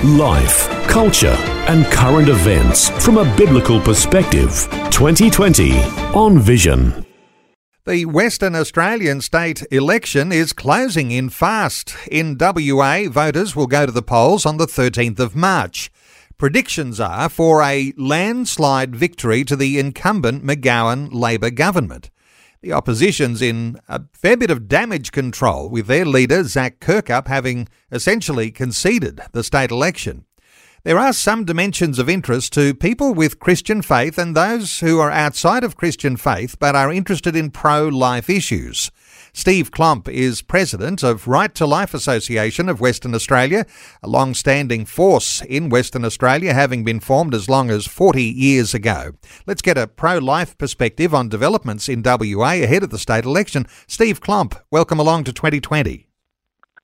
Life, culture, and current events from a biblical perspective. 2020 on Vision. The Western Australian state election is closing in fast. In WA, voters will go to the polls on the 13th of March. Predictions are for a landslide victory to the incumbent McGowan Labor government. The opposition's in a fair bit of damage control, with their leader, Zac Kirkup, having essentially conceded the state election. There are some dimensions of interest to people with Christian faith and those who are outside of Christian faith but are interested in pro life issues. Steve Klomp is president of Right to Life Association of Western Australia, a long standing force in Western Australia, having been formed as long as 40 years ago. Let's get a pro life perspective on developments in WA ahead of the state election. Steve Klomp, welcome along to 2020.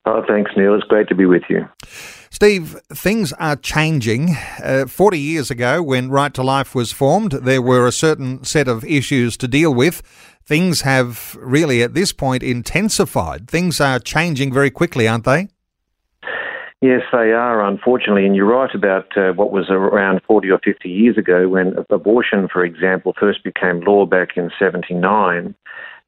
Oh, thanks, Neil. It's great to be with you. Steve, things are changing. Uh, 40 years ago, when Right to Life was formed, there were a certain set of issues to deal with. Things have really, at this point, intensified. Things are changing very quickly, aren't they? Yes, they are, unfortunately. And you're right about uh, what was around 40 or 50 years ago when abortion, for example, first became law back in 79.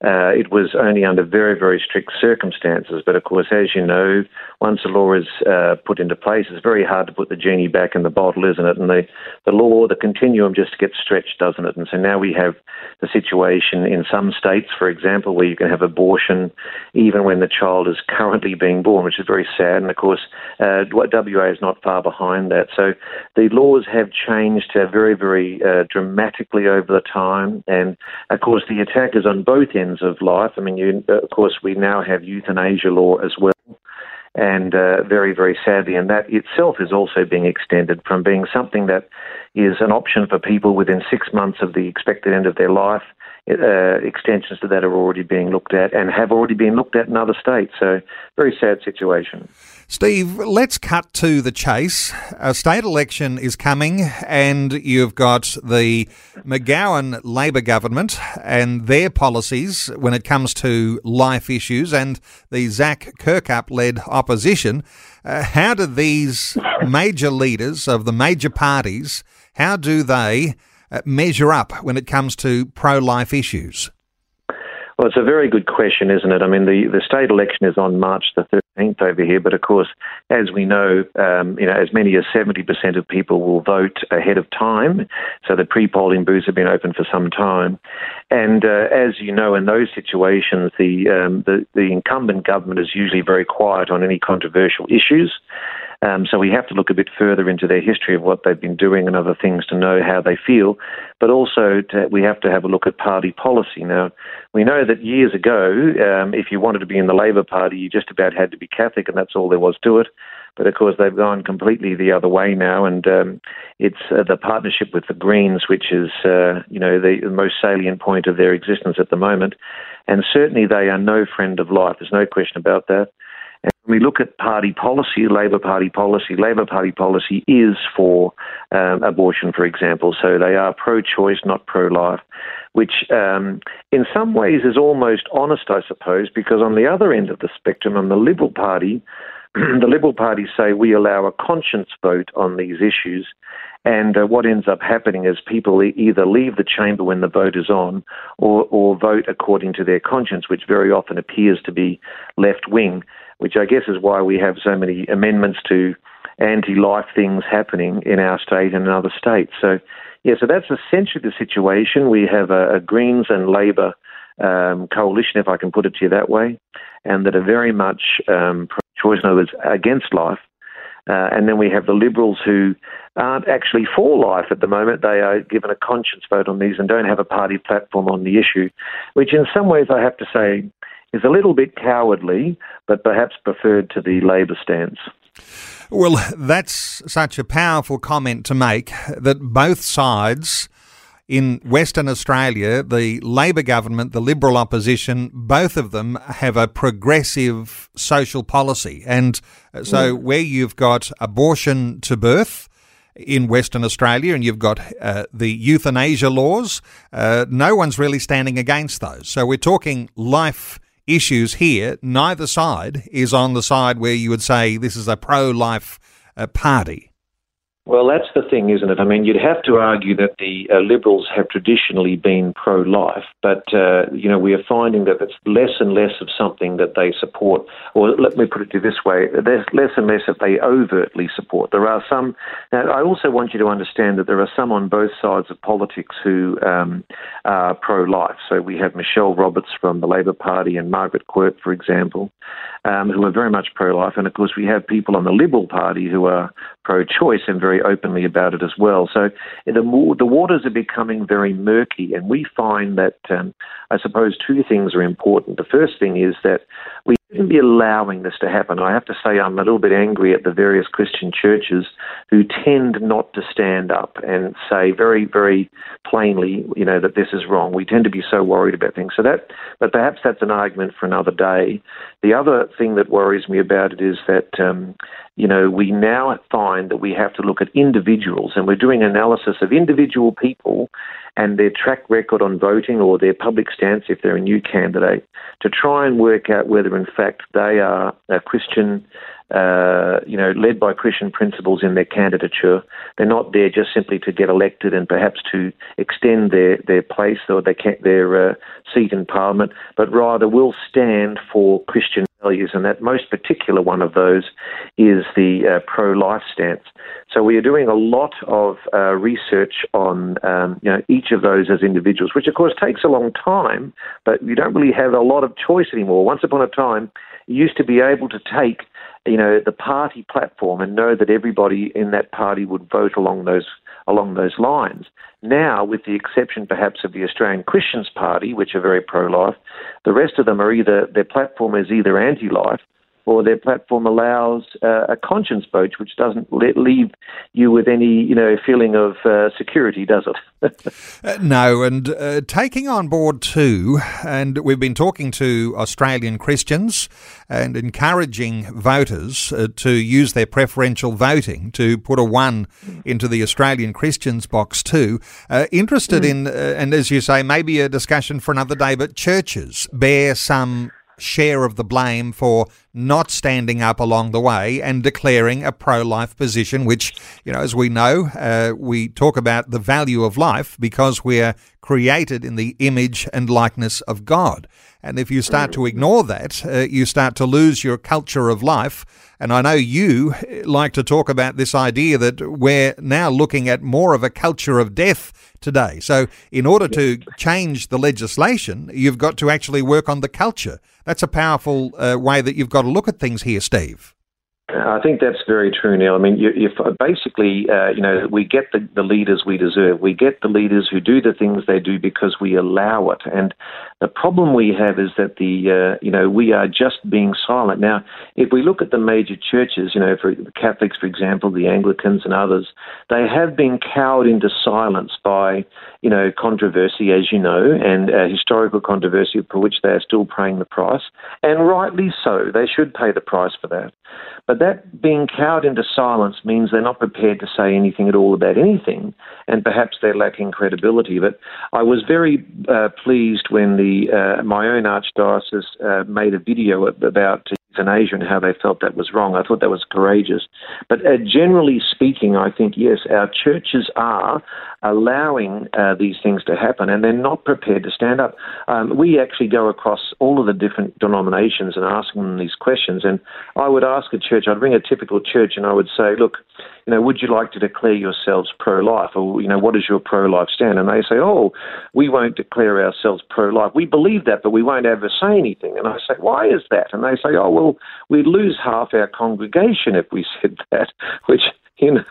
Uh, it was only under very, very strict circumstances. But of course, as you know, once a law is uh, put into place, it's very hard to put the genie back in the bottle, isn't it? And the, the law, the continuum just gets stretched, doesn't it? And so now we have the situation in some states, for example, where you can have abortion even when the child is currently being born, which is very sad. And of course, uh, WA is not far behind that. So the laws have changed uh, very, very uh, dramatically over the time. And of course, the attack is on both ends of life. I mean, you, of course, we now have euthanasia law as well, and uh, very, very sadly, and that itself is also being extended from being something that is an option for people within six months of the expected end of their life uh, extensions to that are already being looked at and have already been looked at in other states. So, very sad situation. Steve, let's cut to the chase. A state election is coming, and you've got the McGowan Labor government and their policies when it comes to life issues, and the Zac Kirkup led opposition. Uh, how do these major leaders of the major parties? How do they measure up when it comes to pro life issues? Well, it's a very good question, isn't it? I mean, the, the state election is on March the 13th over here, but of course, as we know, um, you know, as many as 70% of people will vote ahead of time. So the pre-polling booths have been open for some time, and uh, as you know, in those situations, the, um, the the incumbent government is usually very quiet on any controversial issues. Um, so we have to look a bit further into their history of what they've been doing and other things to know how they feel. But also, to, we have to have a look at party policy. Now, we know that years ago, um, if you wanted to be in the Labor Party, you just about had to be Catholic, and that's all there was to it. But of course, they've gone completely the other way now, and um, it's uh, the partnership with the Greens, which is, uh, you know, the, the most salient point of their existence at the moment. And certainly, they are no friend of life. There's no question about that. And when we look at party policy, Labor Party policy, Labor Party policy is for um, abortion, for example. So they are pro choice, not pro life, which um, in some ways is almost honest, I suppose, because on the other end of the spectrum, on the Liberal Party, the Liberal Party say we allow a conscience vote on these issues. And uh, what ends up happening is people either leave the chamber when the vote is on or, or vote according to their conscience, which very often appears to be left wing which I guess is why we have so many amendments to anti-life things happening in our state and in other states. So, yeah, so that's essentially the situation. We have a, a Greens and Labor um, coalition, if I can put it to you that way, and that are very much um, pro-choice, in other words, against life. Uh, and then we have the Liberals who aren't actually for life at the moment. They are given a conscience vote on these and don't have a party platform on the issue, which in some ways I have to say is a little bit cowardly, but perhaps preferred to the Labor stance. Well, that's such a powerful comment to make that both sides in Western Australia, the Labor government, the Liberal opposition, both of them have a progressive social policy. And so, mm. where you've got abortion to birth, in Western Australia, and you've got uh, the euthanasia laws. Uh, no one's really standing against those. So we're talking life issues here. Neither side is on the side where you would say this is a pro life uh, party. Well, that's the thing, isn't it? I mean, you'd have to argue that the uh, Liberals have traditionally been pro life, but, uh, you know, we are finding that it's less and less of something that they support. Or let me put it this way there's less and less that they overtly support. There are some. Now, I also want you to understand that there are some on both sides of politics who um, are pro life. So we have Michelle Roberts from the Labor Party and Margaret Quirk, for example, um, who are very much pro life. And of course, we have people on the Liberal Party who are pro choice and very openly about it as well. So the, the waters are becoming very murky, and we find that um, I suppose two things are important. The first thing is that we shouldn't be allowing this to happen. I have to say I'm a little bit angry at the various Christian churches who tend not to stand up and say very, very plainly, you know, that this is wrong. We tend to be so worried about things. So that, but perhaps that's an argument for another day. The other thing that worries me about it is that, um, you know, we now find that we have to look at individuals and we're doing analysis of individual people and their track record on voting or their public stance if they're a new candidate to try and work out whether, in fact, they are a Christian, uh, you know, led by Christian principles in their candidature. They're not there just simply to get elected and perhaps to extend their, their place or their, their uh, seat in Parliament, but rather will stand for Christian values, and that most particular one of those is the uh, pro-life stance. So we are doing a lot of uh, research on um, you know each of those as individuals, which of course takes a long time, but you don't really have a lot of choice anymore. Once upon a time, you used to be able to take you know the party platform and know that everybody in that party would vote along those along those lines. Now, with the exception perhaps of the Australian Christians Party, which are very pro-life, the rest of them are either their platform is either anti-life or their platform allows uh, a conscience vote, which doesn't let, leave you with any, you know, feeling of uh, security, does it? uh, no, and uh, taking on board too, and we've been talking to Australian Christians and encouraging voters uh, to use their preferential voting to put a one into the Australian Christians box too. Uh, interested mm. in, and as you say, maybe a discussion for another day, but churches bear some share of the blame for not standing up along the way and declaring a pro life position, which, you know, as we know, uh, we talk about the value of life because we're created in the image and likeness of God. And if you start to ignore that, uh, you start to lose your culture of life. And I know you like to talk about this idea that we're now looking at more of a culture of death today. So, in order to change the legislation, you've got to actually work on the culture. That's a powerful uh, way that you've got to look at things here, Steve. I think that's very true, Neil. I mean, if basically, uh, you know, we get the, the leaders we deserve. We get the leaders who do the things they do because we allow it. And the problem we have is that the, uh, you know, we are just being silent. Now, if we look at the major churches, you know, for the Catholics, for example, the Anglicans and others, they have been cowed into silence by, you know, controversy, as you know, and uh, historical controversy for which they are still paying the price, and rightly so. They should pay the price for that. But that being cowed into silence means they're not prepared to say anything at all about anything, and perhaps they're lacking credibility. But I was very uh, pleased when the uh, my own archdiocese uh, made a video about euthanasia and how they felt that was wrong. I thought that was courageous. But uh, generally speaking, I think, yes, our churches are allowing uh, these things to happen and they're not prepared to stand up. Um, we actually go across all of the different denominations and ask them these questions. And I would ask a church, I'd ring a typical church and I would say, look, you know, would you like to declare yourselves pro-life, or you know, what is your pro-life stand? And they say, oh, we won't declare ourselves pro-life. We believe that, but we won't ever say anything. And I say, why is that? And they say, oh, well, we'd lose half our congregation if we said that, which you know,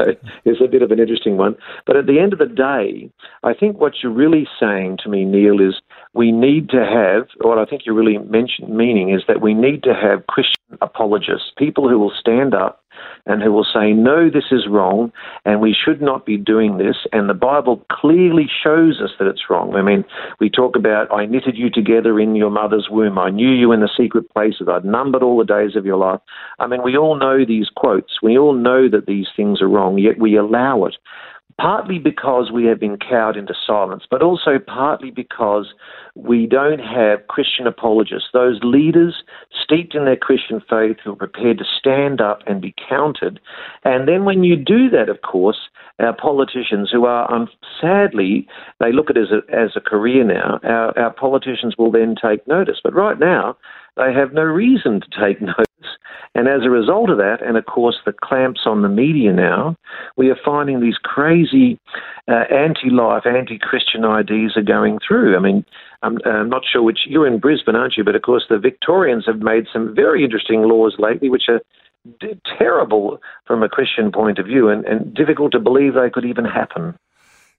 is a bit of an interesting one. But at the end of the day, I think what you're really saying to me, Neil, is we need to have, what I think you're really mention, meaning is that we need to have Christian apologists, people who will stand up and who will say, no, this is wrong and we should not be doing this. And the Bible clearly shows us that it's wrong. I mean, we talk about, I knitted you together in your mother's womb. I knew you in the secret places. I'd numbered all the days of your life. I mean, we all know these quotes. We all know that these things are wrong, yet we allow it partly because we have been cowed into silence, but also partly because we don't have Christian apologists, those leaders steeped in their Christian faith who are prepared to stand up and be counted. And then when you do that, of course, our politicians who are, um, sadly, they look at it as a, as a career now, our, our politicians will then take notice. But right now, they have no reason to take notice. And as a result of that, and of course the clamps on the media now, we are finding these crazy uh, anti life, anti Christian ideas are going through. I mean, I'm, I'm, not sure which, you're in Brisbane, aren't you? But of course the Victorians have made some very interesting laws lately, which are d- terrible from a Christian point of view and, and difficult to believe they could even happen.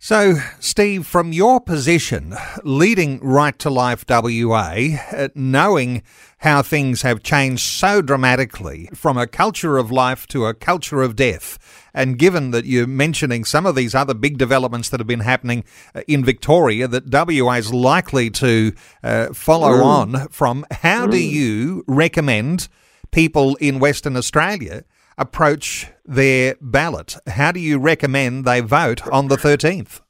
So, Steve, from your position, leading Right to Life WA, uh, knowing how things have changed so dramatically from a culture of life to a culture of death, and given that you're mentioning some of these other big developments that have been happening uh, in Victoria that WA is likely to uh, follow mm. on from, how mm. do you recommend people in Western Australia? Approach their ballot? How do you recommend they vote on the 13th?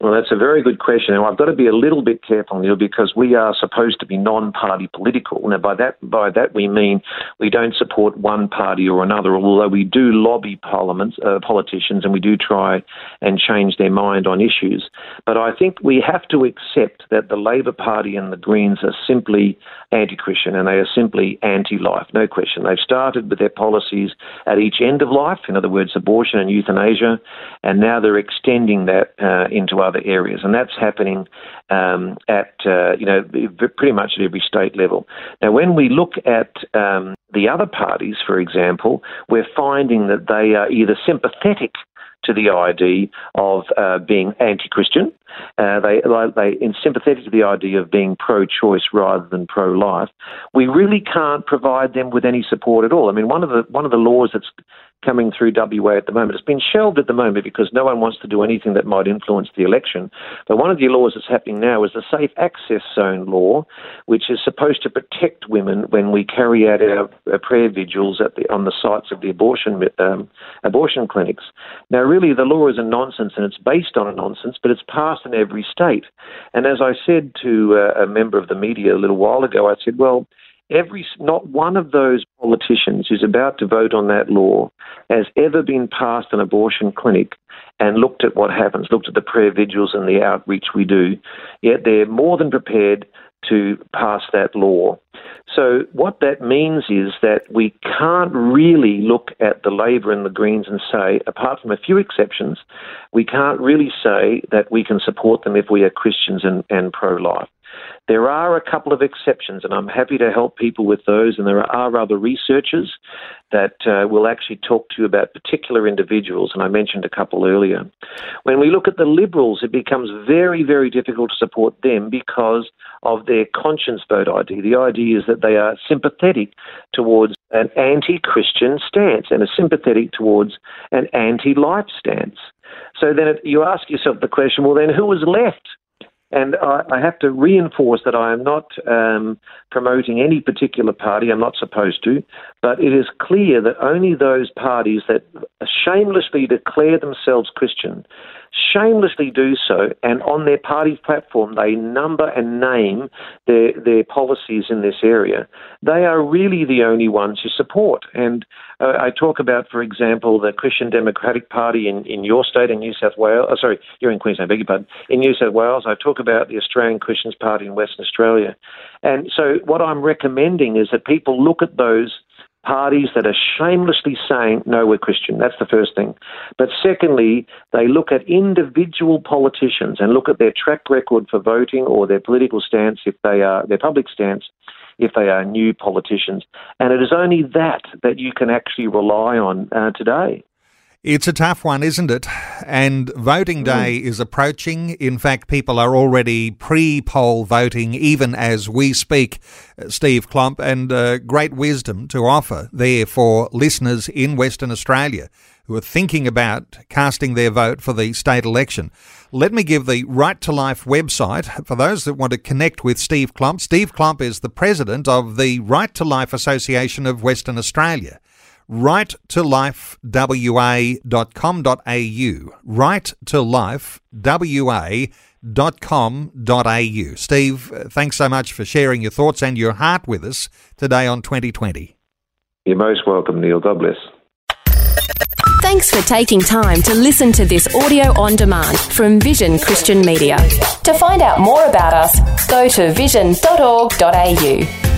Well, that's a very good question. Now, I've got to be a little bit careful, Neil, because we are supposed to be non-party political. Now, by that, by that we mean we don't support one party or another, although we do lobby parliaments, uh, politicians, and we do try and change their mind on issues. But I think we have to accept that the Labor Party and the Greens are simply anti-Christian and they are simply anti-life, no question. They've started with their policies at each end of life, in other words, abortion and euthanasia, and now they're extending that uh, into other areas, and that's happening um, at uh, you know pretty much at every state level. Now, when we look at um, the other parties, for example, we're finding that they are either sympathetic to the idea of uh, being anti-Christian. Uh, they they in sympathetic to the idea of being pro-choice rather than pro-life. We really can't provide them with any support at all. I mean, one of the one of the laws that's coming through WA at the moment. It's been shelved at the moment because no one wants to do anything that might influence the election. But one of the laws that's happening now is the Safe Access Zone law, which is supposed to protect women when we carry out our, prayer vigils the, on the sites of the abortion um, abortion clinics. Now, really, the law is a nonsense and it's based on a nonsense, but it's passed in every state. And as I said to uh, a member of the media a little while ago, I said, well, every not one of those politicians who's about to vote on that law has ever been past an abortion clinic and looked at what happens, looked at the prayer vigils and the outreach we do. Yet they're more than prepared to pass that law. So, what that means is that we can't really look at the Labor and the Greens and say, apart from a few exceptions, we can't really say that we can support them if we are Christians and, and pro life. There are a couple of exceptions, and I'm happy to help people with those. And there are other researchers that uh, will actually talk to you about particular individuals, and I mentioned a couple earlier. When we look at the Liberals, it becomes very, very difficult to support them because of their conscience vote idea. The idea is that they are sympathetic towards an anti Christian stance and are sympathetic towards an anti life stance. So then it, you ask yourself the question well, then who is left? And I, I, have to reinforce that I am not um, promoting any particular party. I'm not supposed to. But it is clear that only those parties that shamelessly declare themselves Christian shamelessly do so, and on their party platform they number and name their their policies in this area. They are really the only ones who support. And uh, I talk about, for example, the Christian Democratic Party in, in your state in New South Wales. Oh, sorry, you're in Queensland. Beg your pardon. In New South Wales, I talk about the Australian Christians Party in Western Australia. And so, what I'm recommending is that people look at those parties that are shamelessly saying, no, we're Christian. That's the first thing. But secondly, they look at individual politicians and look at their track record for voting or their political stance if they are, their public stance if they are new politicians. And it is only that that you can actually rely on uh, today. It's a tough one, isn't it? And voting day mm. is approaching. In fact, people are already pre poll voting, even as we speak, Steve Klomp, and uh, great wisdom to offer there for listeners in Western Australia who are thinking about casting their vote for the state election. Let me give the Right to Life website for those that want to connect with Steve Klomp. Steve Klomp is the president of the Right to Life Association of Western Australia righttolifewa.com.au. Righttolifewa.com.au. Steve, uh, thanks so much for sharing your thoughts and your heart with us today on 2020. You're most welcome, Neil. God bless. Thanks for taking time to listen to this audio on demand from Vision Christian Media. To find out more about us, go to vision.org.au.